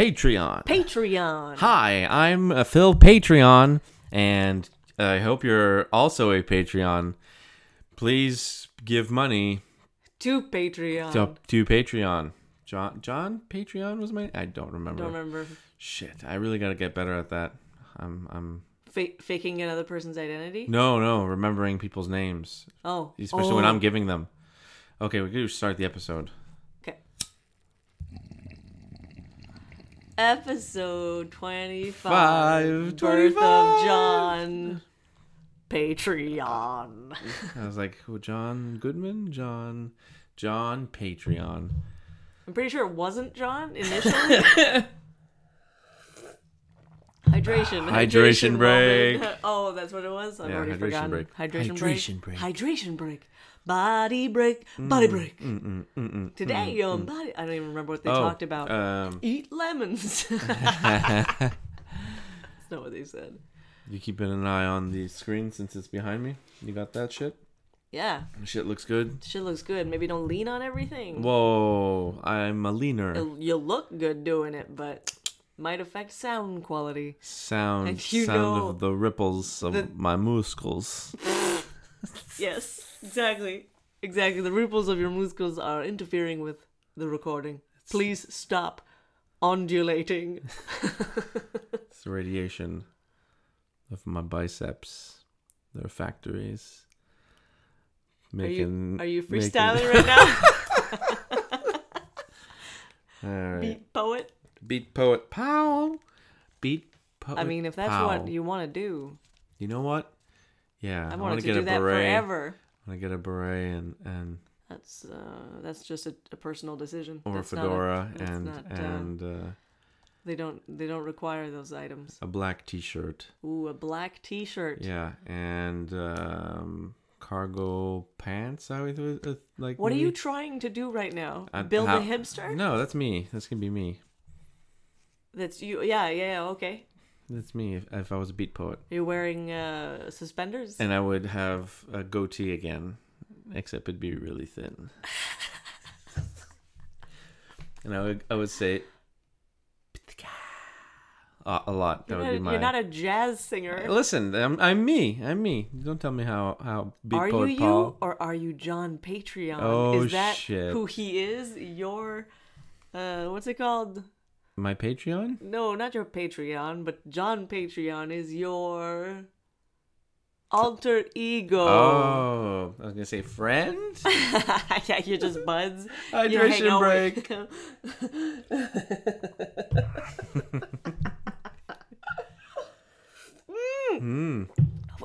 Patreon. Patreon. Hi, I'm uh, Phil Patreon, and I hope you're also a Patreon. Please give money To Patreon. to, to Patreon. John John Patreon was my I don't remember. Don't remember Shit, I really got to get better at that. I'm I'm fa- faking another person's identity. no no remembering people's names, Oh, especially when Oh. I'm giving them. Okay, we can start the episode. Okay. Episode 25. Five, Birth of John. Patreon. I was like, who? John Goodman, John, John Patreon. I'm pretty sure it wasn't John initially. Hydration. Hydration break. moment. Oh, that's what it was. I've Yeah, already hydration forgotten. break. Hydration, Hydration break. break. Hydration break. Body break. Body break. Mm, mm, mm, Today on body. I don't even remember what they Oh, talked about. Um, Eat lemons. That's not what they said. you keeping an eye on the screen since it's behind me. You got that shit. Yeah, Shit looks good. shit looks good. Maybe don't lean on everything. Whoa, I'm a leaner. You look good doing it, but might affect sound quality. Sound, sound know of the ripples of the- my muscles. Yes, exactly. Exactly. The ripples of your muscles are interfering with the recording. Please stop undulating. It's the radiation of my biceps. Their factories. Are you, are you making- freestyling right now? Right. Beat poet? Beat poet Powell. Beat poet. I mean, if that's Powell. what you want to do, You know what? Yeah, I I, wanted to to get do a that beret. forever. I want to get a beret and and That's uh, that's just a, a personal decision. or a That's not a- fedora that's and not, uh, and uh, They don't they don't require those items. a black T-shirt. Ooh, a black T-shirt. Yeah, and um, cargo pants. I would uh, like. What are you trying to do right now? I- Build how- a hipster? No, that's me. That's gonna be me. That's you. Yeah, yeah. Okay. That's me. If, if I was a beat poet, You're wearing uh, suspenders. and I would have a goatee again, except it'd be really thin. and I would I would say. Uh, a lot. That you're, would not, be my. you're not a jazz singer. Listen, I'm, I'm me. I'm me. Don't tell me how how beat are you poet you Paul. or are you John Patreon? Oh, is that shit. who he is? Your uh, what's it called? My Patreon. No, not your Patreon, but John Patreon is your alter ego. Oh, I was gonna say friend. yeah, you're just buds. Hydration break. with- Hmm.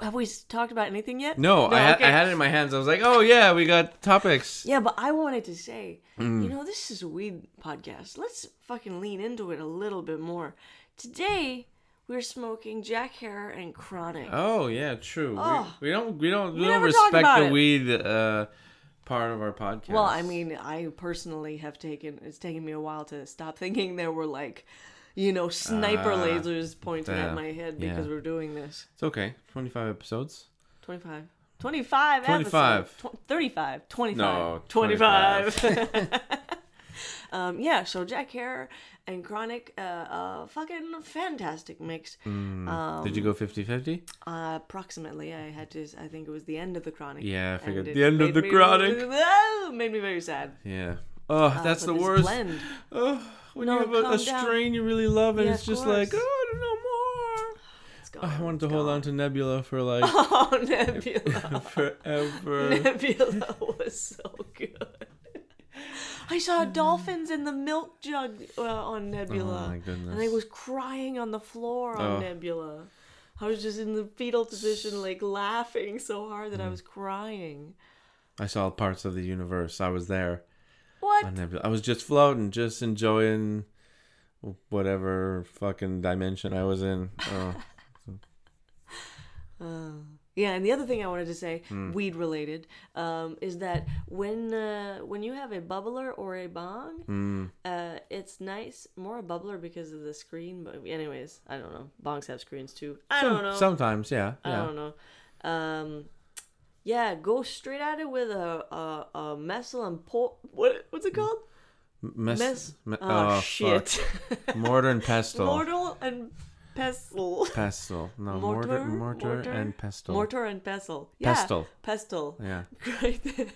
Have we talked about anything yet? No, I, had, okay. I had it in my hands. I was like, oh yeah, we got topics. Yeah, but I wanted to say, Mm. you know, this is a weed podcast. Let's fucking lean into it a little bit more. Today, we're smoking Jack Herer and Chronic. Oh yeah, true. Oh. We, we don't we don't we, We don't respect the it. weed uh, part of our podcast. Well, I mean, I personally have taken, it's taken me a while to stop thinking there were like, you know, sniper Ah, lasers pointing at my head Yeah. because we're doing this. it's okay. Twenty five episodes. 25. 25 25. episodes. Tw- 35. 25. No, 25. um, yeah, so Jack Herer and Chronic, uh, uh, fucking fantastic mix. Mm. Um, Did you go 50-50? Uh, approximately, I had to, I think it was the end of the Chronic. Yeah, I figured the end of the Chronic. Ah, made me very sad. Yeah. Oh, Uh, that's but the worst. Blend. Oh, when No, you have a, a strain you really love and Yeah, it's just like, oh, I don't know more. It's gone. I wanted to hold on to Nebula for like Oh, Nebula. forever. Nebula was so good. I saw dolphins in the milk jug uh, on Nebula. Oh my And I was crying on the floor on Oh. Nebula. I was just in the fetal position, like laughing so hard that I was crying. I saw parts of the universe. I was there. What? I was just floating, just enjoying whatever fucking dimension I was in. Oh, Uh, yeah, and the other thing I wanted to say, Hmm. weed related, um, is that when uh, when you have a bubbler or a bong, mm, uh, it's nice more a bubbler because of the screen. But anyways, I don't know. Bongs have screens too. I don't know. Sometimes, yeah, I don't know. Um, yeah, go straight at it with a a, a messel and pull. What what's it called? Mes- Mes- me- ah, oh, oh, shit. Mortar and pestle. Mortar and pestle. Pestle. No, mortar, Mortar, mortar, mortar, and pestle. Mortar and pestle. Yeah. Pestle. Pestle. Yeah. grind that,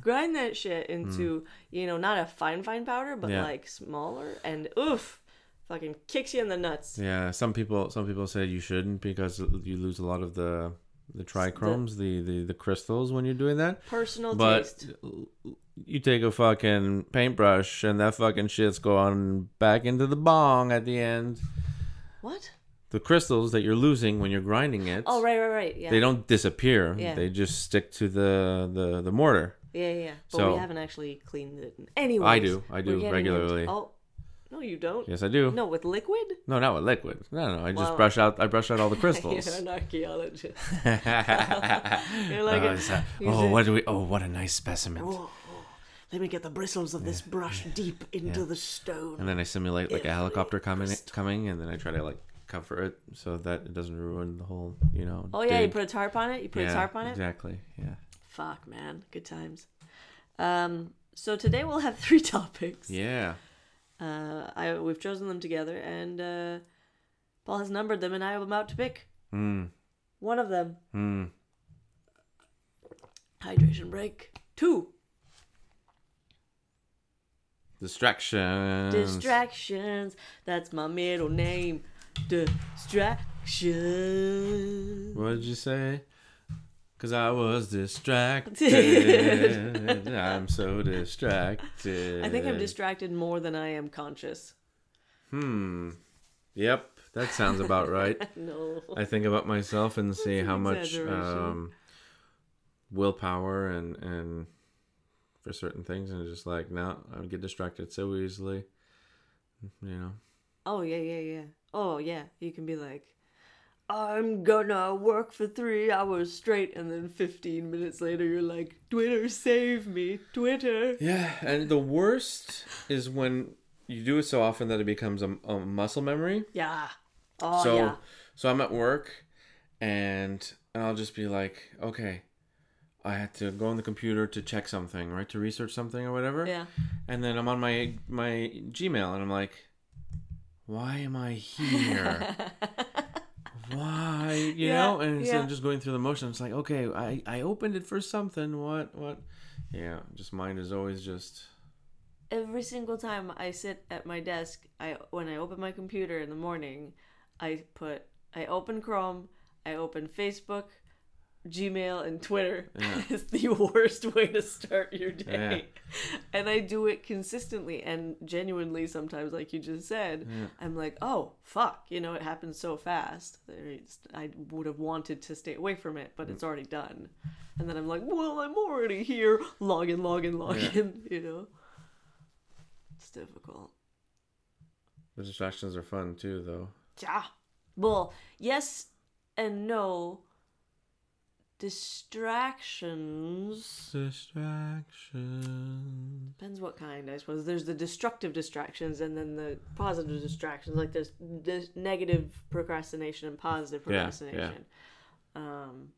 grind that shit into mm. you know not a fine fine powder but. Yeah. like smaller and oof fucking kicks you in the nuts Yeah. Some people, some people say you shouldn't because you lose a lot of the the trichomes, the the, the crystals when you're doing that. personal But taste you take a fucking paintbrush and that fucking shit's going back into the bong at the end. what The crystals that you're losing when you're grinding it, oh right right right yeah they don't disappear. Yeah. They just stick to the the, the mortar. yeah yeah but So- we haven't actually cleaned it anyway I do. I do regularly. oh no you don't Yes, I do. no with liquid No, not with liquid. No, no. I just brush out. I brush out all the crystals. you're an archaeologist oh, you're like a- is that- you oh, what do we? Oh, what a nice specimen. oh, oh, let me get the bristles of this brush deep into the stone And then I simulate like a helicopter coming, coming, and then I try to like cover it so that it doesn't ruin the whole. You know. oh yeah you dig. put a tarp on it you put yeah, a tarp on it Exactly. Yeah. Fuck, man. Good times. Um, so today we'll have three topics. Yeah. Uh, I we've chosen them together, and uh, Paul has numbered them, and I am about to pick Hmm. one of them. Hmm. Hydration break. Two. Distractions. Distractions. That's my middle name. Distractions. What did you say? Cause I was distracted. I'm so distracted. I think I'm distracted more than I am conscious. Hmm. Yep, that sounds about right. No. I think about myself and see how much um, willpower and and for certain things, and just like now I get distracted so easily. You know. Oh yeah, yeah, yeah. Oh yeah, you can be like, I'm gonna work for three hours straight, and then 15 minutes later, you're like, Twitter, save me, Twitter. Yeah, and the worst is when you do it so often that it becomes a, a muscle memory. Yeah. Oh so yeah. so I'm at work and and I'll just be like, okay, I had to go on the computer to check something, right? To research something or whatever. Yeah. And then I'm on my my Gmail and I'm like, why am I here? why? You Yeah, know? And instead yeah. of just going through the motion, it's like, okay, I I opened it for something. What what? Yeah, just mine is always just Every single time I sit at my desk, I when I open my computer in the morning, I put I open Chrome, I open Facebook, Gmail, and Twitter. Yeah. it's the worst way to start your day. And I do it consistently and genuinely sometimes, like you just said. I'm like, oh, fuck. You know, it happens so fast. I would have wanted to stay away from it, but mm. it's already done. And then I'm like, well, I'm already here. Log in, log in, log Yeah. in, you know? It's difficult. the distractions are fun too, though. Yeah. Well, yes and no. Distractions. Distractions. Depends what kind, I suppose. There's the destructive distractions and then the positive distractions. Like there's this negative procrastination and positive procrastination. Yeah, yeah. Um,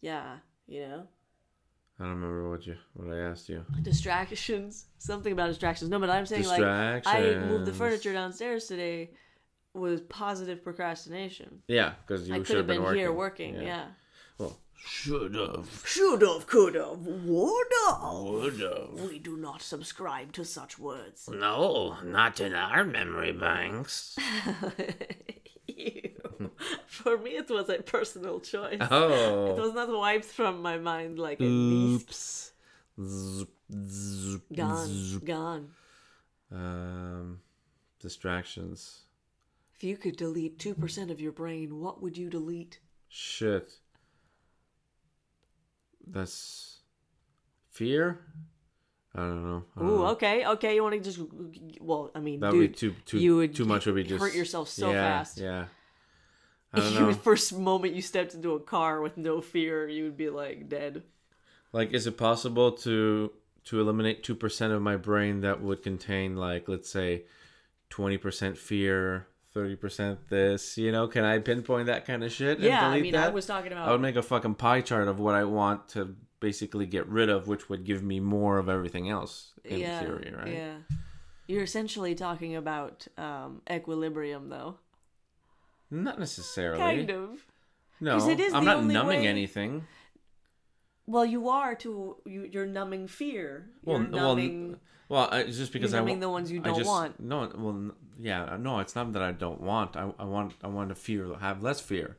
yeah, you know? I don't remember what you what I asked you. Distractions. Something about distractions. No, but I'm saying like I moved the furniture downstairs today was positive procrastination. Yeah, because you I should could have have been, been, here working. working, yeah. Well, should have. Should have, could have, would have. Would have. We do not subscribe to such words. No, not in our memory banks. Ew. For me, it was a personal choice. Oh. It was not wiped from my mind like a beast. Oops. Zoop, zoop, Gone, zoop. gone. Um, distractions. If you could delete 2% of your brain, what would you delete? Shit. That's fear. I don't know. I don't Ooh, know. okay, okay. You want to just, well, I mean, That would be too too you would too much. Would be just hurt yourself so yeah, fast. Yeah. I don't you, know. first moment you stepped into a car with no fear, you would be like dead. Like, is it possible to to eliminate two percent of my brain that would contain, like, let's say, twenty percent fear, thirty percent this? You know, can I pinpoint that kind of shit? and Yeah, I mean, I was talking about. I would make a fucking pie chart of what I want to basically get rid of, which would give me more of everything else in yeah, theory, right? Yeah. You're essentially talking about um, equilibrium, though. Not necessarily. Kind of. No, 'Cause it is I'm not numbing way- anything. Well, you are to you. You're numbing fear. You're Well, well, numbing. well, it's just because you're I numbing wa- the ones you don't just, want. No, well, yeah, no, it's not that I don't want. I, I want, I want to fear, have less fear.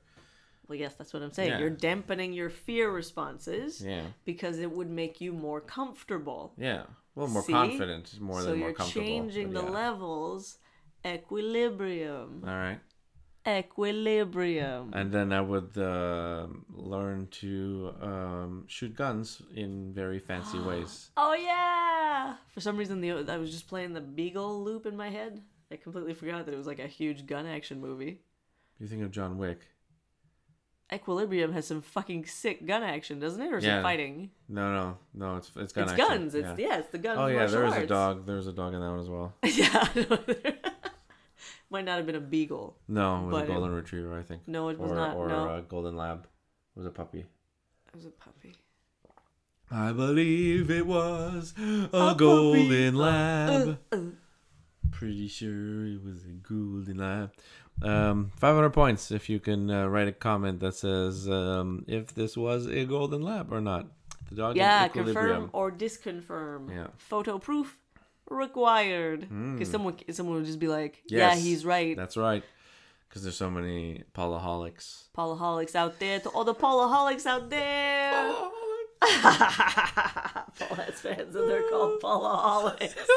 Well, yes, that's what I'm saying. Yeah. You're dampening your fear responses Yeah, because it would make you more comfortable. yeah. Well, more See? confident, more so than more comfortable. So you're changing the yeah. levels. Equilibrium. All right, Equilibrium. and then I would uh, learn to um, shoot guns in very fancy ways. Oh yeah! For some reason, the I was just playing the Beagle loop in my head. I completely forgot that it was like a huge gun action movie. You think of John Wick? Equilibrium has some fucking sick gun action, doesn't it? Or is Yeah. it fighting? No, no, no. It's it's gun it's action. guns. It's yeah. yeah. it's the guns. Oh yeah, there is a dog. There's a dog in that one as well. yeah. Might not have been a beagle. No, it was a it- golden retriever, I think. No, it was or not. or no, a golden lab. It was a puppy. it was a puppy. I believe it was a, puppy. golden lab. Uh, Pretty sure it was a golden lab. Um, 500 points if you can uh, write a comment that says um, if this was a golden lab or not. The dog yeah, confirm or disconfirm. Yeah. Photo proof required. Because hmm. someone someone would just be like, "Yeah, he's right." That's right. Because there's so many Paulaholics. Paulaholics out there to all the Paulaholics out there. Paul has fans and they're called Paulaholics.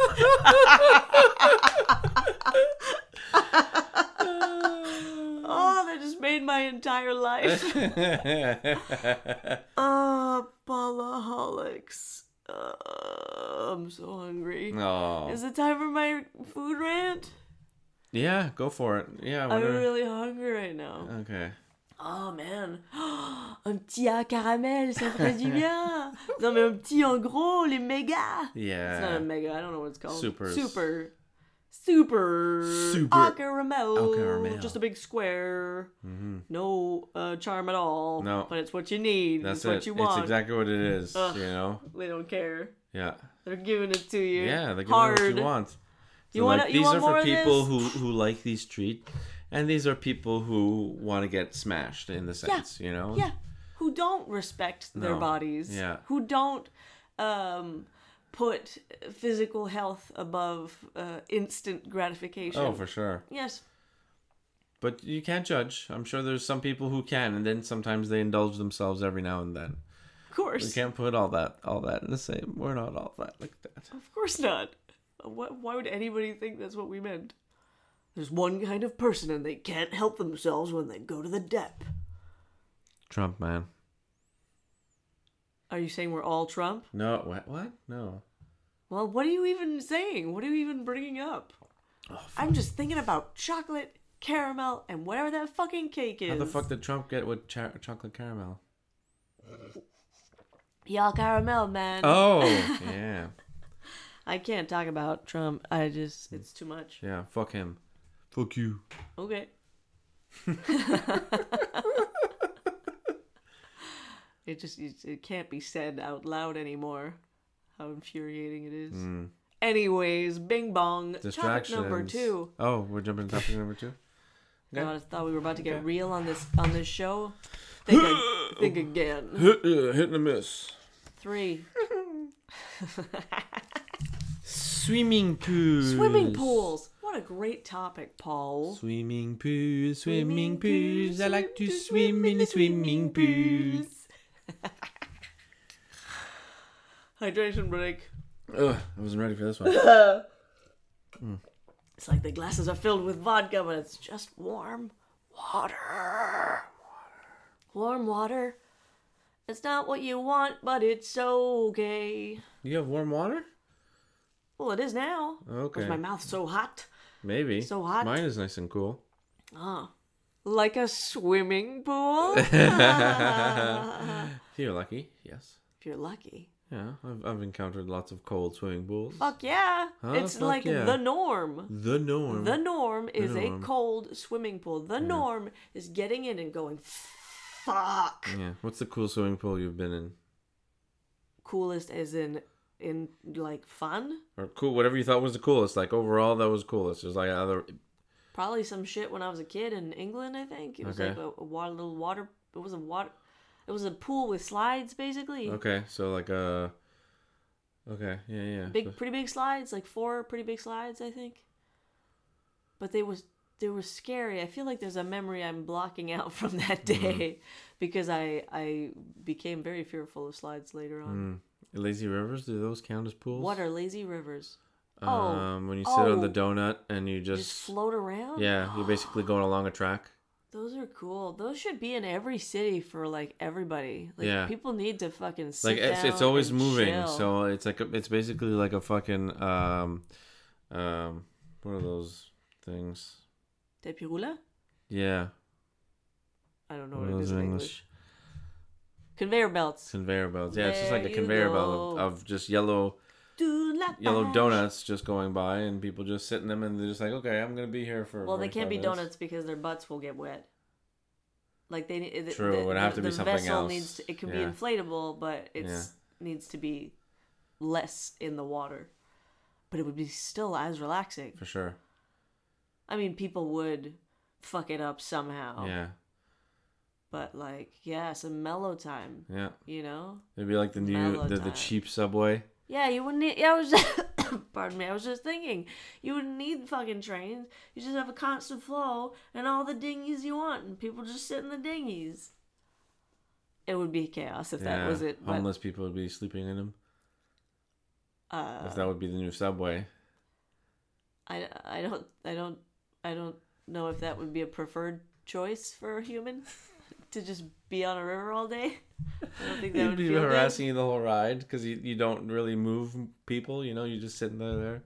oh, that just made my entire life. Ah, oh, Paulaholics. Uh, I'm so hungry. oh. Is it time for my food rant? Yeah, go for it. Yeah, I'm really hungry right now. Okay. Oh man, un petit à caramel, ça ferait du bien. Non mais un petit en gros, les méga. It's not Yeah. a mega. I don't know what it's called. Supers. Super. Super. Super. Au caramel. Au caramel. Just a big square. No uh, charm at all. No. But it's what you need. That's it's it. what you want. It's exactly what it is. Ugh. You know? They don't care. Yeah. They're giving it to you. Yeah, they're giving Hard. you what you want. You So, wanna- like, you these want are for people who who like these treats, and these are people who want to get smashed in the sense, yeah. you know. Yeah. Who don't respect their No. bodies. Yeah. Who don't um, put physical health above uh, instant gratification. Oh, for sure. Yes. But you can't judge. I'm sure there's some people who can, and then sometimes they indulge themselves every now and then. Of course. We can't put all that all that in the same. We're not all that like that. Of course not. What, why would anybody think that's what we meant? There's one kind of person and they can't help themselves when they go to the dep. Trump, man. Are you saying we're all Trump? No, what? What? No. Well, what are you even saying? What are you even bringing up? Oh, I'm just thinking about chocolate, caramel, and whatever that fucking cake is. How the fuck did Trump get with cha- chocolate caramel? Y'all caramel, man. Oh, yeah, I can't talk about Trump. I just, hmm. it's too much. yeah. Fuck him. Fuck you. Okay. it just, it, can't be said out loud anymore. How infuriating it is. Mm. Anyways, bing bong. Topic number two. Oh, we're jumping to topic number two. Okay. God, I thought we were about to get real on this on this show. Think, ag- think again. Hit, uh, hit and a miss. Three. Swimming pools. Swimming pools. What a great topic, Paul. Swimming pools, swimming pools. I like to swim in the swimming pools. Hydration break. Ugh, I wasn't ready for this one. It's like the glasses are filled with vodka, but it's just warm water. Warm water. It's not what you want, but it's okay. You have warm water? Well, it is now. Okay. Because my mouth's so hot. Maybe. So hot. Mine is nice and cool. Oh. Like a swimming pool? If you're lucky, yes. if you're lucky. Yeah, I've, I've encountered lots of cold swimming pools. Fuck yeah. Huh? it's Fuck like yeah. the norm. The norm. The norm is norm. a cold swimming pool. The norm is getting in and going, fuck. yeah. What's the cool swimming pool you've been in? coolest as in in like fun. or cool, whatever you thought was the coolest. Like overall, that was coolest. There's like other. Probably some shit when I was a kid in England. I think it was Okay. like a, a water, little water. It was a water. It was a pool with slides, basically. Okay, so like uh Okay, yeah, yeah. Big, So- pretty big slides, like four pretty big slides, I think. But they was they were scary. I feel like there's a memory I'm blocking out from that Mm-hmm. day because I I became very fearful of slides later on. Mm. Lazy rivers, do those count as pools? What are lazy rivers? Oh, Um, when you sit on the oh. donut and you just, Just float around? yeah, you're basically going along a track. Those are cool. Those should be in every city for like everybody. Like Yeah. people need to fucking sit Like it's it's down always and moving, chill. so it's like a, it's basically like a fucking um, um, what are those things? Tapis roulant? Yeah, I don't know what what it is those in in English. English? Conveyor belts. Conveyor belts. Yeah, it's just like There a you conveyor belt go. of, of just yellow yellow donuts just going by, and people just sitting them, and they're just like, okay, I'm gonna be here for. Well, they can't be minutes. donuts because their butts will get wet. Like they need. True, The, it would the, have to be the something vessel else. needs. To, it can Yeah. be inflatable, but it's needs to be less in the water. But it would be still as relaxing. for sure. I mean, people would fuck it up somehow. Yeah, But like, yeah, some mellow time. yeah. You know. It'd be like the new Mellow the, the cheap subway. Yeah, you wouldn't need. Yeah, I was. Just, pardon me. I was just thinking, you wouldn't need fucking trains. You just have a constant flow and all the dinghies you want, and people just sit in the dinghies. It would be chaos if yeah, that was it. But, homeless people would be sleeping in them. uh, if that would be the new subway. I, I don't I don't I don't know if that would be a preferred choice for a human to just be on a river all day. I don't think that He'd would be feel harassing good. you the whole ride because you, you don't really move people. You know, you're just sitting there. there.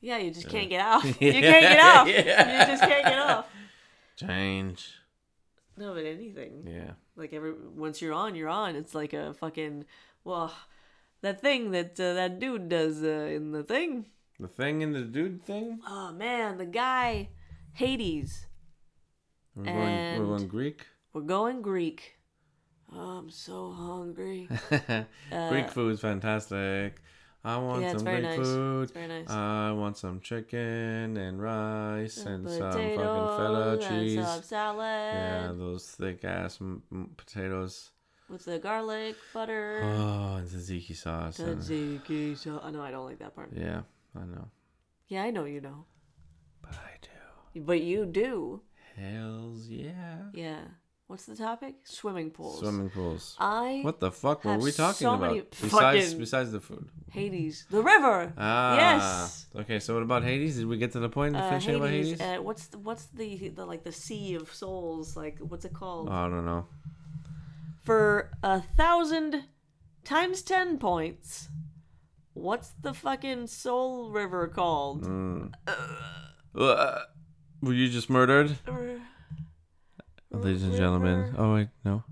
Yeah, you just can't get off. You can't get off. yeah. You just can't get off. Change. No, but anything. Yeah. Like every once you're on, you're on. It's like a fucking well, that thing that uh, that dude does uh, in the thing. The thing in the dude thing. Oh man, the guy, Hades. We're going. We're going Greek. We're going Greek. Oh, I'm so hungry. Greek food's fantastic. I want Uh, yeah, some Greek nice. food. Nice. I want some chicken and rice and some fucking feta and cheese. some salad Yeah, those thick ass m- m- potatoes. with the garlic butter. Oh, and tzatziki sauce. and- Tzatziki sauce. Oh, no, I don't like that part. yeah, I know, Yeah, I know you know, but I do. but you do. Hells yeah. Yeah. What's the topic? Swimming pools. Swimming pools. I What the fuck were have we talking so about? Besides, fucking- besides the food. Hades, the river. Ah. Yes. Okay, so what about Hades? Did we get to the point of Uh, finishing about Hades. Hades? Uh, what's the, what's the the like the sea of souls? Like what's it called? oh, I don't know. For a thousand times ten points, what's the fucking soul river called? Mm. Uh, were you just murdered? Uh, Ladies and gentlemen. Oh, wait, no.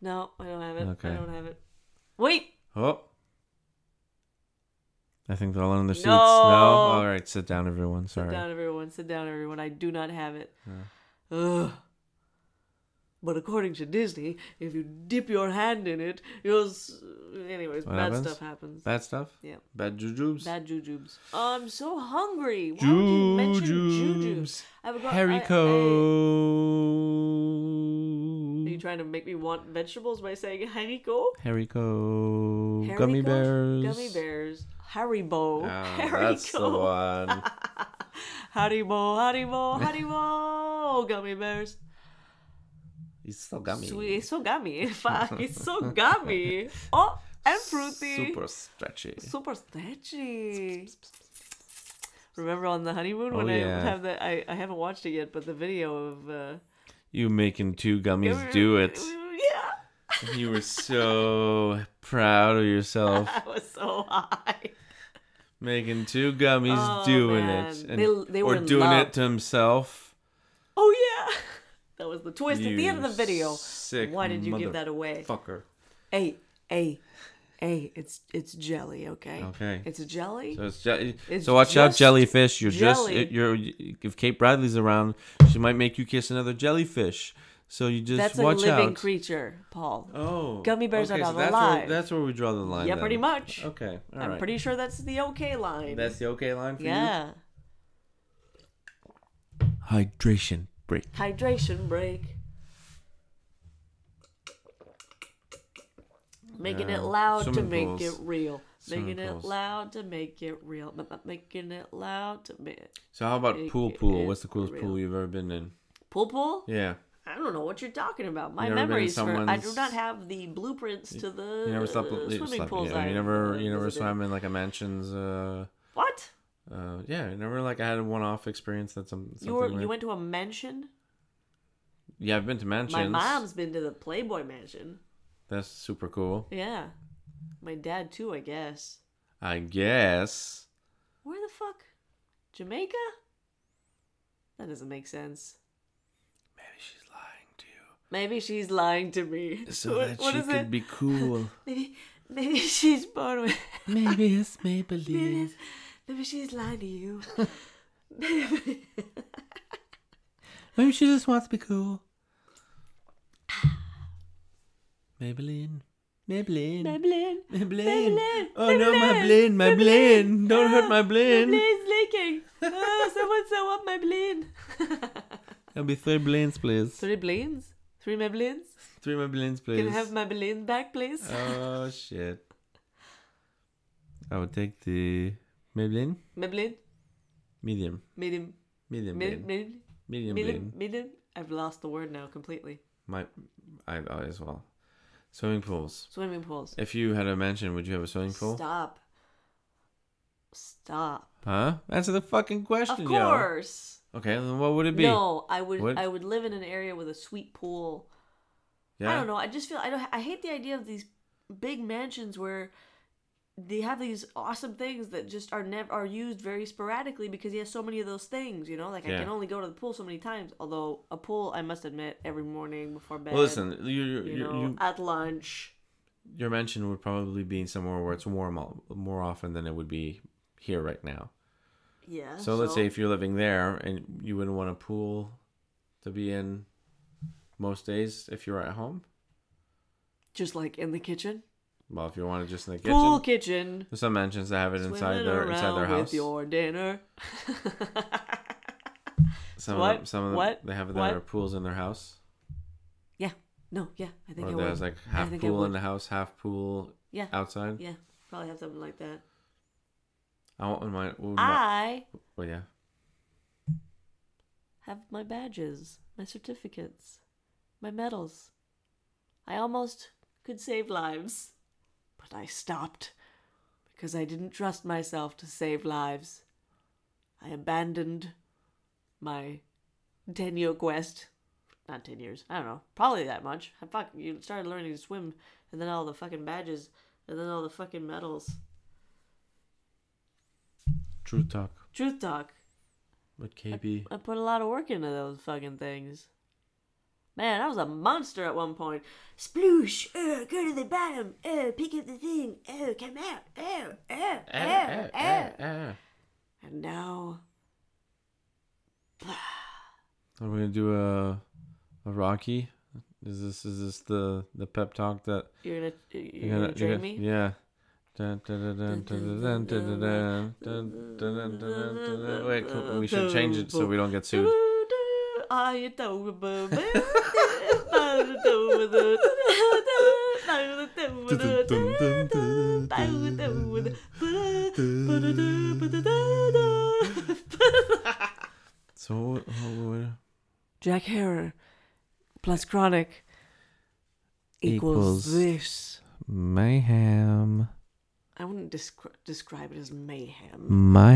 No, I don't have it. Okay. I don't have it. Wait. Oh. I think they're all in their seats. No. All right, sit down, everyone. Sorry. Sit down, everyone. Sit down, everyone. I do not have it. Ugh. But according to Disney, if you dip your hand in it, you'll. S- Anyways, What bad happens? stuff happens. Bad stuff? Yeah. Bad jujubes? Bad jujubes. Oh, I'm so hungry. Why would you mention jujubes? Jujubes. I would go- I- I- Are you trying to make me want vegetables by saying haricot? Haricot. Gummy bears. Gummy bears. Haribo. Oh, haricot. that's the one. Haribo, Haribo, Haribo. Gummy bears. He's so gummy. Sweet. It's so gummy. Fuck. It's so gummy. Oh, and fruity. Super stretchy. Super stretchy. Remember on the honeymoon Oh, when I have the I, I haven't watched it yet, but the video of uh You making two gummies do it. Yeah. You were so proud of yourself. I was so high. Making two gummies Oh, doing man. it. They- they were or doing love. it to himself. Oh yeah. That was the twist at the end of the video. sick Why did you give that away? Fucker. Hey, hey, hey, it's it's jelly, okay? Okay. It's out So, it's je- It's so watch out, jellyfish. You're jelly. just you're. If Kate Bradley's around, she might make you kiss another jellyfish. So you just That's a living out. creature, Paul. Oh, Gummy bears are not so that's alive. Where, that's where we draw the line. yeah, then. pretty much. Okay, all I'm right. pretty sure that's the okay line. That's the okay line for you. yeah. Hydration break. Hydration break. Making it loud to make pools. it real. Swimming Making it loud to make it real. M- m- Making it loud to make So how about Make pool pool? What's the coolest real. pool you've ever been in? pool pool. Yeah. I don't know what you're talking about. My You never been in memories for I do not have the blueprints to the You never slept. uh, you, swimming slept pools. yeah, you never. You never visited. swam in like a mansion's. Uh, What? Uh, yeah, you never like I had a one-off experience. That's some. You were something you went to a mansion? Yeah, I've been to mansions. My mom's been to the Playboy Mansion. That's super cool. Yeah. My dad too, I guess. I guess. Where the fuck? Jamaica? That doesn't make sense. Maybe she's lying to you. Maybe she's lying to me. So What- that what she is could it? be cool. Maybe maybe she's born with Maybe it's maybe, Maybelline. it's- maybe she's lying to you. Maybe she just wants to be cool. Maybelline. Maybelline. Maybelline. Maybelline. Maybelline. Oh no, my Maybelline. bling, my bling. Don't hurt my bling. Maybelline's leaking. Oh, someone sew up Maybelline. There'll be three blings, please. Three Blines? Three Maybellines? Three Maybellines, please. Can I have my Maybelline back, please? Oh shit. I would take the Maybelline Maybelline? medium. Medium. Medium Medium. Medium. Medium Medium. Medium. I've lost the word now completely. My, I, I as well. Swimming pools. Swimming pools. If you had a mansion, would you have a swimming pool? Stop. Stop. Huh? Answer the fucking question, Of yo. course. Okay, then what would it be? No, I would. What? I would live in an area with a sweet pool. Yeah. I don't know. I just feel I don't. I hate the idea of these big mansions where they have these awesome things that just are never are used very sporadically because he has so many of those things. You know, like I can only go to the pool so many times. Although a pool, I must admit, every morning before bed. Well, listen, you, you, you know, you, at lunch. your mention would probably be somewhere where it's warm more often than it would be here right now. Yeah. So, let's say if you're living there and you wouldn't want a pool to be in most days if you're at home. just like in the kitchen, Well, if you want it just in the kitchen, pool kitchen. there's some mansions that have it inside their inside their house. with your dinner. Some What? of them, some of them, What? they have What? their pools in their house, yeah. No. Yeah. I think or I there's would. like half pool in the house, half pool Yeah. outside. Yeah. Probably have something like that. I want my, my I well, yeah. have my badges, my certificates, my medals. I almost could save lives, but I stopped because I didn't trust myself to save lives. I abandoned my 10 year quest. Not 10 years, I don't know, probably that much. I fuck, you started learning to swim, and then all the fucking badges, and then all the fucking medals. Truth talk Truth talk. But KB. I put a lot of work into those fucking things. Man, I was a monster at one point. Sploosh! Oh, go to the bottom! Oh, pick up the thing! Oh, come out! Oh, oh, oh, oh. uh, uh. And now. Are we gonna do a, a Rocky? Is this is this the the pep talk that you're gonna you're, you're gonna, gonna drain you're me? Yeah. Wait, we should change it so we don't get sued. Are you doing, So Jack Herer plus Chronic equals, Equals- this. mayhem, I wouldn't descri- describe it as mayhem. I,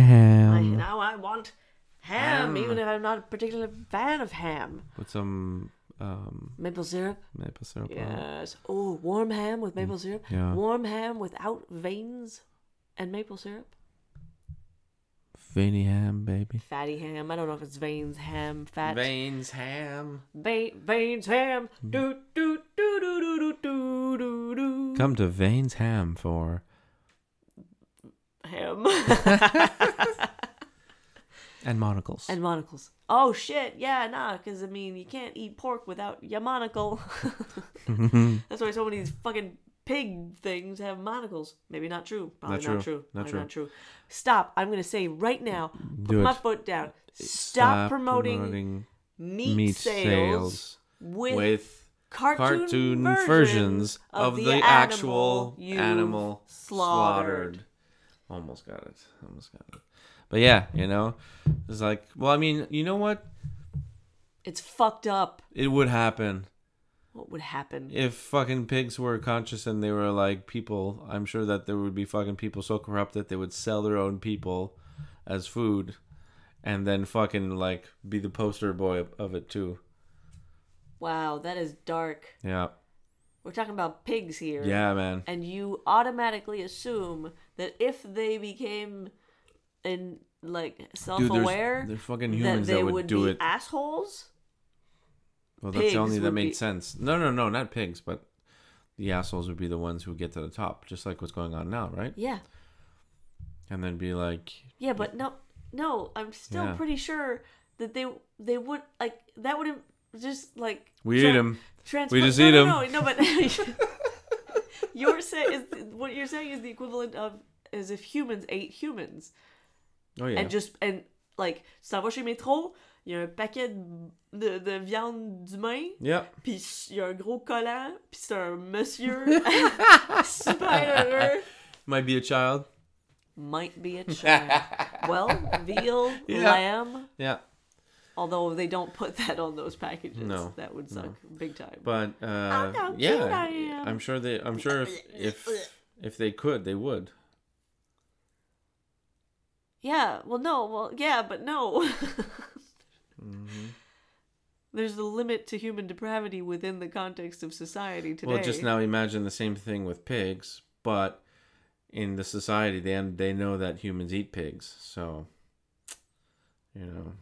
mayhem. now I want ham, Ham. even if I'm not a particular fan of ham. With some um, maple syrup. Maple syrup. Yes. Oh, warm ham with maple syrup. Yeah. Warm ham without veins and maple syrup. Veiny ham, baby. Fatty ham. I don't know if it's veins ham, fat. Veins ham. Ba- veins ham. Mm-hmm. Do do do do do do do do. Come to Veins Ham for ham. And monocles. and monocles. Oh shit, yeah, nah, because I mean you can't eat pork without your monocle. Mm-hmm. That's why so many of these fucking pig things have monocles. Maybe not true. Probably Not not, true. true. Not Probably true. not true. Stop. I'm gonna say right now. Do Put Do my foot down. Stop, promoting, meat, meat sales, sales with, with cartoon, cartoon versions versions of the, actual animal slaughtered. slaughtered. Almost got it. Almost got it. But yeah, you know, it's like, well, I mean, you know what? It's fucked up. It would happen What would happen? if fucking pigs were conscious and they were like people. I'm sure that there would be fucking people so corrupt that they would sell their own people as food, and then fucking like be the poster boy of, it too. Wow, that is dark. Yeah. We're talking about pigs here. Yeah, man. and you automatically assume that if they became in like self-aware there's, there's fucking that humans they that would, would do be it. assholes Well, that's the only that would made be- sense. No, no, no, not pigs, but the assholes would be the ones who get to the top, just like what's going on now, right? yeah And then be like, yeah but no no i'm still Yeah. pretty sure that they they would like that wouldn't just like we eat them. We just no, eat no, no no but you're saying is what you're saying is the equivalent of as if humans ate humans Oh yeah. and just and like tu t'en vas chez Métro il y a un paquet de, de viande d'humain yeah. Puis il y a un gros collant, puis c'est un monsieur super heureux. Might be a child. Might be a child. well, veal, Yeah. lamb. Yeah. Although they don't put that on those packages. No, That would suck big time. But uh, yeah, I am. I'm sure they. I'm sure if if if they could, they would. Yeah, well, no, well, yeah, but no. Mm-hmm. There's a limit to human depravity within the context of society today. Well, just now imagine the same thing with pigs, but in the society, they they know that humans eat pigs, so you know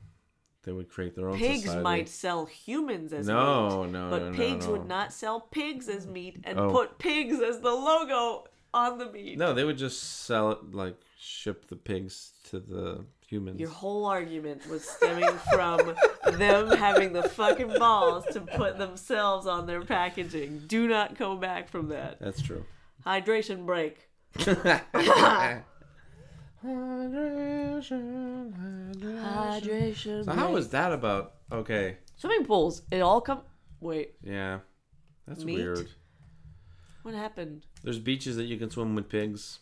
they would create their own. Pigs society. might sell humans as meat. No, no, But no, no, pigs no. would not sell pigs as meat and Oh. put pigs as the logo on the meat. No, they would just sell it like ship the pigs to the humans. Your whole argument was stemming from them having the fucking balls to put themselves on their packaging. Do not go back from that. That's true. Hydration break. Hydration. So how break. was that about? Okay, swimming pools? It all come. Wait, yeah, that's Meat? weird. What happened? There's beaches that you can swim with pigs.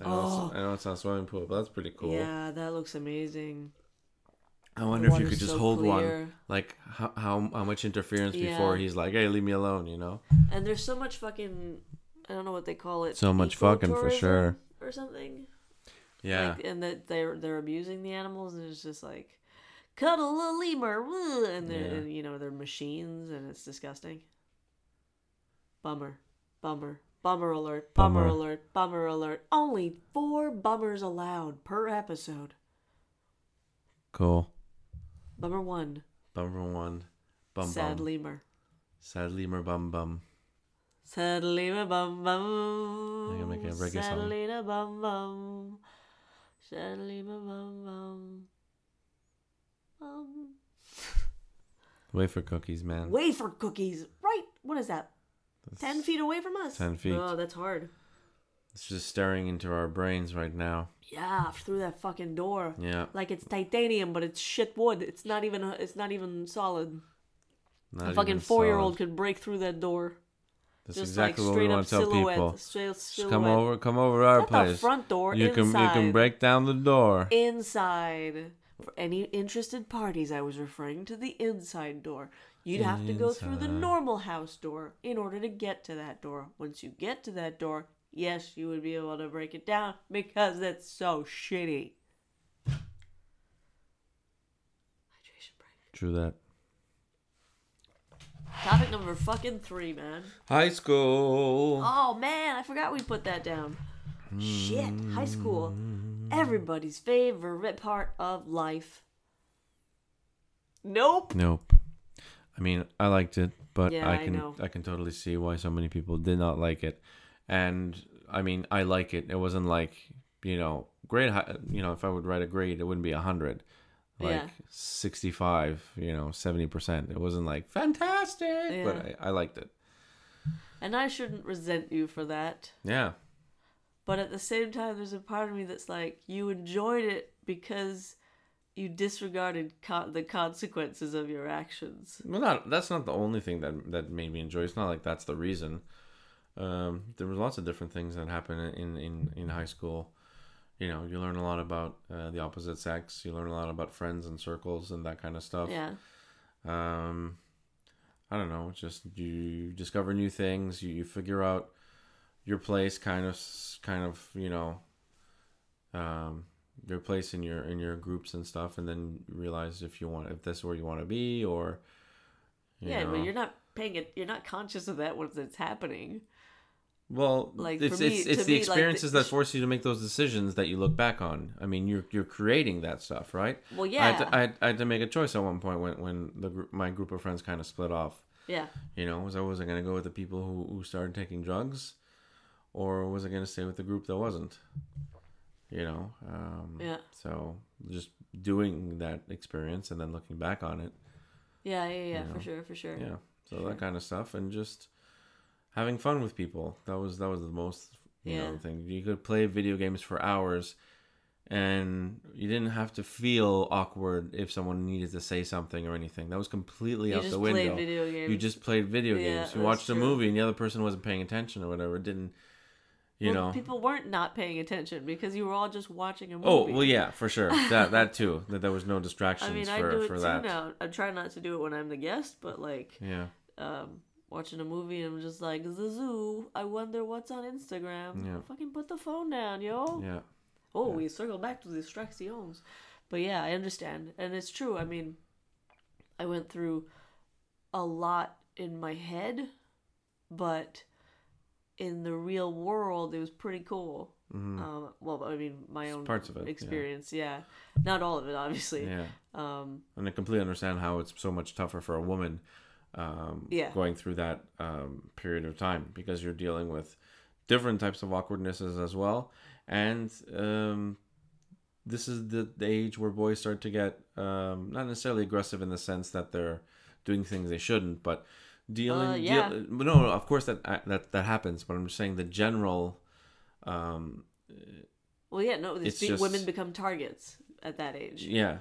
I know, Oh. it's, I know it's not a swimming pool, but that's pretty cool. Yeah, that looks amazing. I wonder if you could just so hold one. Like how, how how much interference Yeah. before he's like, "Hey, leave me alone," you know? And there's so much fucking. I don't know what they call it. So much fucking for sure. Or something. Yeah. Like, and that they're they're abusing the animals, and it's just like, cuddle a lemur, woo," and they're Yeah. and, you know they're machines, and it's disgusting. Bummer, bummer, bummer alert, bummer, Bummer. alert, bummer alert. Only four bummers allowed per episode. cool. Bummer one, Bummer one. Bum sad bum. lemur. Sad lemur bum bum. Sad lemur bum bum. I can make a reggae sad song. lemur bum bum. Sad lemur bum bum. Bum. Wafer cookies, man. wafer cookies. Right? What is that? Ten feet away from us. 10 feet. Oh, that's hard. It's just staring into our brains right now. Yeah, through that fucking door. Yeah. Like it's titanium, but it's shit wood. It's not even. It's not even solid. Not a fucking four year old could break through that door. That's just exactly like what we straight want up to tell people. Straight silhouette. come over, come over to our Not the place. front door. you can you can break down the door. inside. For any interested parties, I was referring to the inside door. You'd have to go through the uh, normal house door in order to get to that door. Once you get to that door, yes, you would be able to break it down because it's so shitty. Hydration break. True that. Topic number fucking three, man. High school. Oh man, I forgot we put that down. Shit, high school. Everybody's favorite part of life. Nope. Nope. I mean, I liked it, but Yeah, I I can know. I, can totally see why so many people did not like it. And I mean, I like it. It wasn't like you know great. hi- You know, if I would write a grade, it wouldn't be a hundred. like Yeah. 65, you know, 70%. It wasn't like fantastic, but I, I liked it. And I shouldn't resent you for that. Yeah. But at the same time, there's a part of me that's like, you enjoyed it because you disregarded co- the consequences of your actions. Well, not that's not the only thing that that made me enjoy. It's not like that's the reason. Um, there was lots of different things that happened in in in high school. You know, you learn a lot about uh, the opposite sex. You learn a lot about friends and circles and that kind of stuff. Yeah. Um, I don't know. Just you discover new things. You, you figure out your place, kind of, kind of, you know, um, your place in your in your groups and stuff, and then realize if you want if that's where you want to be or. you yeah, know. but you're not paying it. You're not conscious of that once it's happening. Well, Like, it's for me- it's, it's to the me, like, experiences the- that force you to make those decisions that you look back on. I mean, you're you're creating that stuff, right? Well, I yeah, had, to, I, had, I had to make a choice at one point when when the group, my group of friends kind of split off. yeah, You know, was I was I going to go with the people who who started taking drugs, or was I going to stay with the group that wasn't? You know, um, yeah, So just doing that experience and then looking back on it, yeah, yeah, yeah, You for know. sure, for sure. yeah. So that kind of stuff, and just having fun with people. That was that was the most you Yeah. know thing. You could play video games for hours, and you didn't have to feel awkward if someone needed to say something or anything. That was completely You out just the played window. video games. You just played video Yeah, games. You that's watched a movie, and the other person wasn't paying attention or whatever. It didn't, you Well, know. people weren't not paying attention because you were all just watching a movie. Oh well, yeah, for sure. That that too. That there was no distractions I mean, for I do it too that. now. I try not to do it when I'm the guest, but like Yeah, um, watching a movie, I'm just like, the zoo. I wonder what's on Instagram. Yeah. Fucking put the phone down, yo. yeah, Oh, Yeah. we circle back to the distractions. But yeah, I understand. And it's true. I mean, I went through a lot in my head, but in the real world, it was pretty cool. hmm Um, well, I mean, my own Parts of it, yeah. experience, yeah. Not all of it, obviously. yeah. Um, And I completely understand how it's so much tougher for a woman um, Yeah. going through that um, period of time because you're dealing with different types of awkwardnesses as well. And um, this is the, the age where boys start to get um, not necessarily aggressive in the sense that they're doing things they shouldn't, but dealing. Uh, yeah. deal- no, no, of course that that that happens. But I'm just saying the general. Um, well, yeah, no, these just- women become targets at that age. yeah,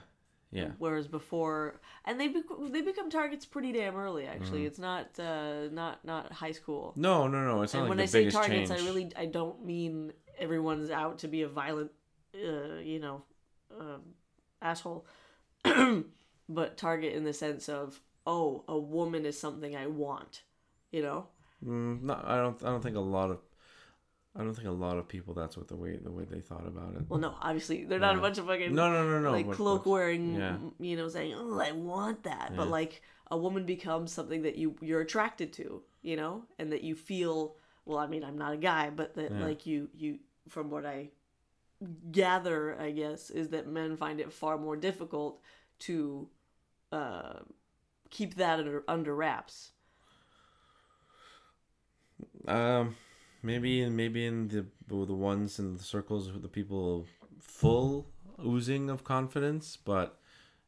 yeah. Whereas before, and they bec- they become targets pretty damn early. Actually, it's not uh, not not high school. No, no, no. It's not and like when I say targets, change. I really I don't mean everyone's out to be a violent, uh, you know, um, asshole, but target in the sense of oh, a woman is something I want, you know. Mm, no, I don't. I don't think a lot of. I don't think a lot of people. That's what the way the way they thought about it. Well, no, obviously they're not a bunch of fucking No, no, no, no. like cloak wearing, yeah. you know, saying oh, I want that, but like a woman becomes something that you you're attracted to, you know, and that you feel. Well, I mean, I'm not a guy, but that Yeah. like you you from what I gather, I guess, is that men find it far more difficult to uh, keep that under under wraps. Um, maybe in maybe in the the ones in the circles with the people full oozing of confidence, but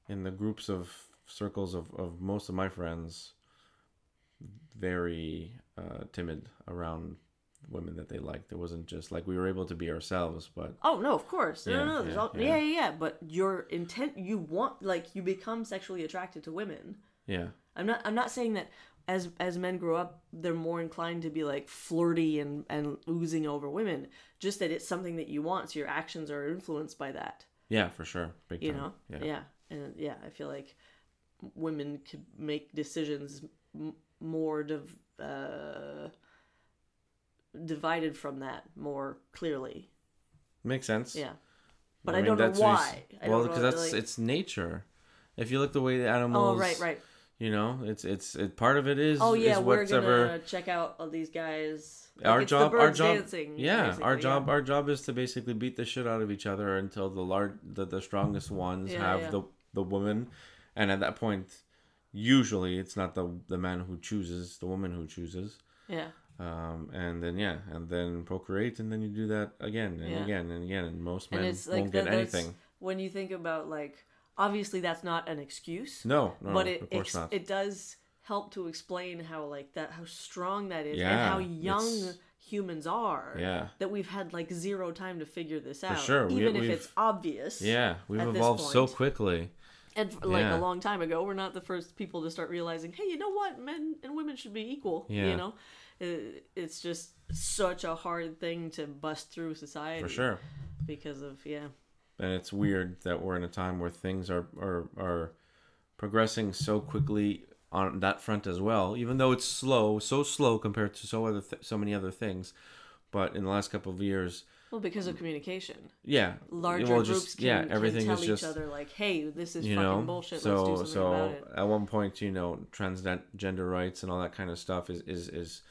in the groups of circles of, of most of my friends, very uh, timid around women that they liked. It wasn't just like we were able to be ourselves, but Oh no, of course, no, Yeah, no, no. There's yeah, all, yeah, yeah, yeah. But your intent, you want, like, you become sexually attracted to women. Yeah, I'm not I'm not saying that as as men grow up they're more inclined to be like flirty and and oozing over women just that it's something that you want so your actions are influenced by that. Yeah, for sure, big you time. know? Yeah. yeah. And yeah I feel like women could make decisions m- more div- uh, divided from that more clearly. Makes sense. yeah. But I I, mean, don't know that's what you s- why well, because that's like- it's nature. If you look the way the animals, oh right right You know, it's it's it, part of it is. oh yeah is we're gonna check out all these guys Like, our job. Our job. dancing, yeah, our job. Our job is to basically beat the shit out of each other until the large, the, the strongest ones Yeah, have yeah. the the woman, and at that point, usually it's not the the man who chooses, the woman who chooses. yeah Um, and then yeah, and then procreate, and then you do that again and Yeah. again and again, and most men and like won't get anything. when you think about like obviously that's not an excuse. No, no, but it of course ex- it does help to explain how like that how strong that is and how young it's- humans are. Yeah. That we've had like zero time to figure this out. For sure, Even if we've- it's obvious. yeah, we've evolved so quickly. And like Yeah. a long time ago, we're not the first people to start realizing, hey, you know what? Men and women should be equal. Yeah. You know? It, it's just such a hard thing to bust through society. For sure. Because of, yeah. And it's weird that we're in a time where things are are, are progressing so quickly on that front as well even though it's slow so slow compared to so other th- so many other things but in the last couple of years Well, because of communication. yeah Larger well, groups can, yeah can everything tell is just each other, like, hey, this is you fucking know bullshit. so Let's do something so about it. at one point you know transgender rights and all that kind of stuff is is is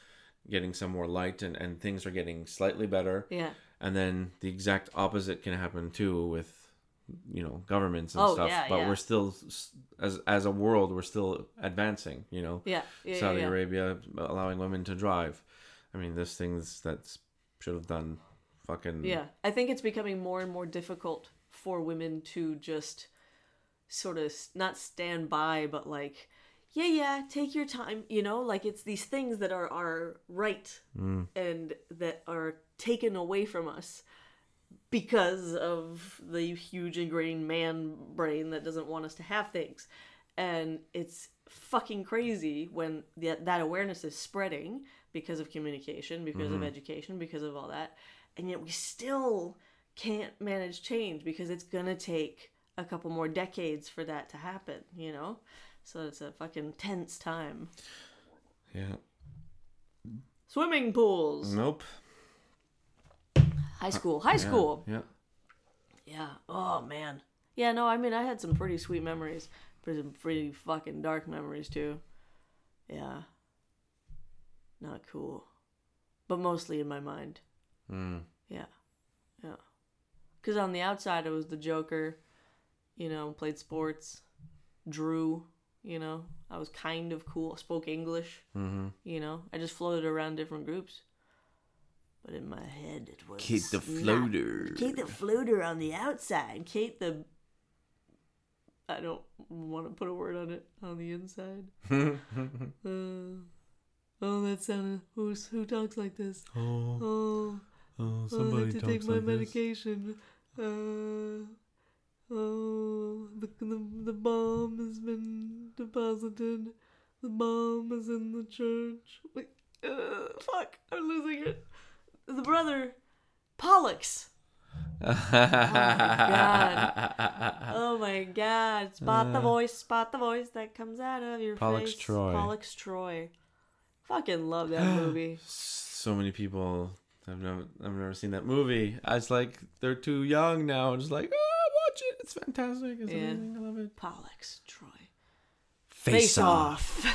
getting some more light and and things are getting slightly better Yeah. And then the exact opposite can happen too with you know governments and Oh, stuff yeah, but yeah. we're still as as a world we're still advancing you know Yeah. yeah saudi arabia allowing women to drive i mean there's things that should have done fucking Yeah, I think it's becoming more and more difficult for women to just sort of not stand by, but like, yeah, yeah, take your time. You know, like it's these things that are are right mm. and that are taken away from us because of the huge ingrained man brain that doesn't want us to have things, and it's fucking crazy when that that awareness is spreading because of communication, because of mm-hmm. education, because of all that, and yet we still can't manage change because it's gonna take a couple more decades for that to happen, you know? So it's a fucking tense time. yeah Swimming pools. nope High school. High school. yeah Yeah. Oh man. Yeah, no, I mean I had some pretty sweet memories. But some pretty fucking dark memories too. Yeah. Not cool. But mostly in my mind. mm. Yeah. Yeah. Cuz on the outside I was the joker, you know, played sports, drew, you know. I was kind of cool, spoke English, hmm you know. I just floated around different groups. But in my head it was Kate the not- floater Kate the floater on the outside. Kate the I don't want to put a word on it on the inside. Uh, oh, that sounded. Who's who talks like this? oh, Oh, oh oh, I have to take my medication. Uh, oh, the, the the bomb has been deposited. The bomb is in the church. Wait, uh, fuck, I'm losing it. The brother, Pollux. god Oh my god. Spot the Uh, voice, spot the voice that comes out of your Pollux face. Troy. Pollux Troy. Fucking love that movie. so many people I've never I've never seen that movie. I was like they're too young now. I'm Just like oh, watch it. It's fantastic. It's Yeah. amazing. I love it. Pollux Troy. Face, off.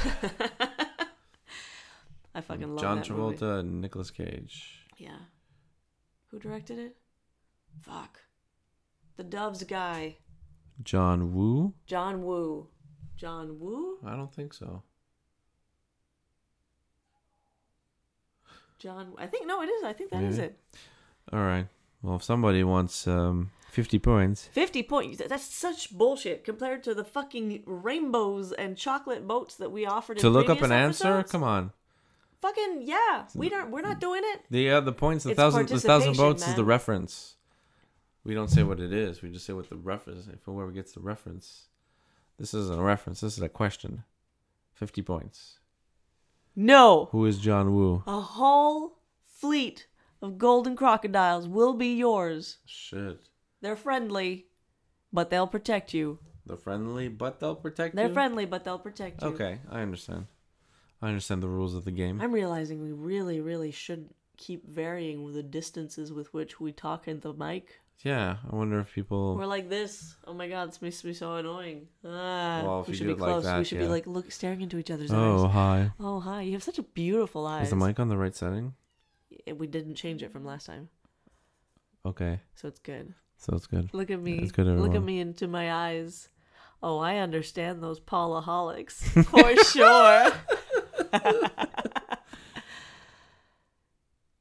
I fucking love that movie. John Travolta and Nicolas Cage. Yeah. Who directed it? Fuck. The Doves guy. John Woo? John Woo. John Woo? I don't think so. John I think no it is. I think that is Maybe. it. All right. Well, if somebody wants um, 50 points, 50 points. That's such bullshit compared to the fucking rainbows and chocolate boats that we offered to look up an answer, come on. Fucking yeah. We don't we're not doing it. The uh, the points, the It's thousand, the thousand participation, votes is the man. reference. We don't say what it is. We just say what the reference. Is. If whoever gets the reference, this isn't a reference. This is a question. Fifty points. No. Who is John Woo? A whole fleet of golden crocodiles will be yours. Shit. They're friendly, but they'll protect you. They're friendly, but they'll protect you. They're you. friendly, but they'll protect you. Okay, I understand. I understand the rules of the game. I'm realizing we really, really should keep varying with the distances with which we talk in the mic. Yeah, I wonder if people. We're like this. Oh my god, this makes me so annoying. Ah, Well, we should be it like close. we that, should be like look staring into each other's Oh, eyes. Oh hi. Oh hi, you have such a beautiful eyes. Is the mic on the right setting? Yeah, We didn't change it from last time, Okay, so it's good. so it's good. Look at me. It's good, Look at me into my eyes. Oh, I understand those Paulaholics for sure.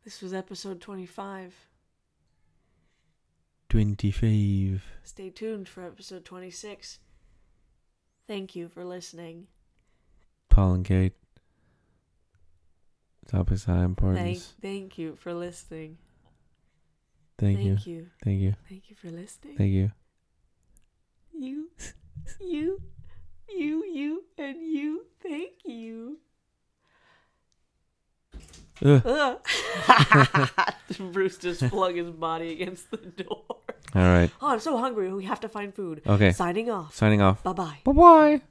this was episode 25. 25. Stay tuned for episode 26. Thank you for listening. Paul and Kate. Topics high Thank, importance. thank you for listening. Thank, you. Thank you. Thank you. Thank you for listening. Thank you. You, you, you, you, and you. Thank you. Bruce just flung his body against the door. All right. Oh, I'm so hungry. We have to find food. Okay. Signing off. Signing off. Bye bye. Bye bye.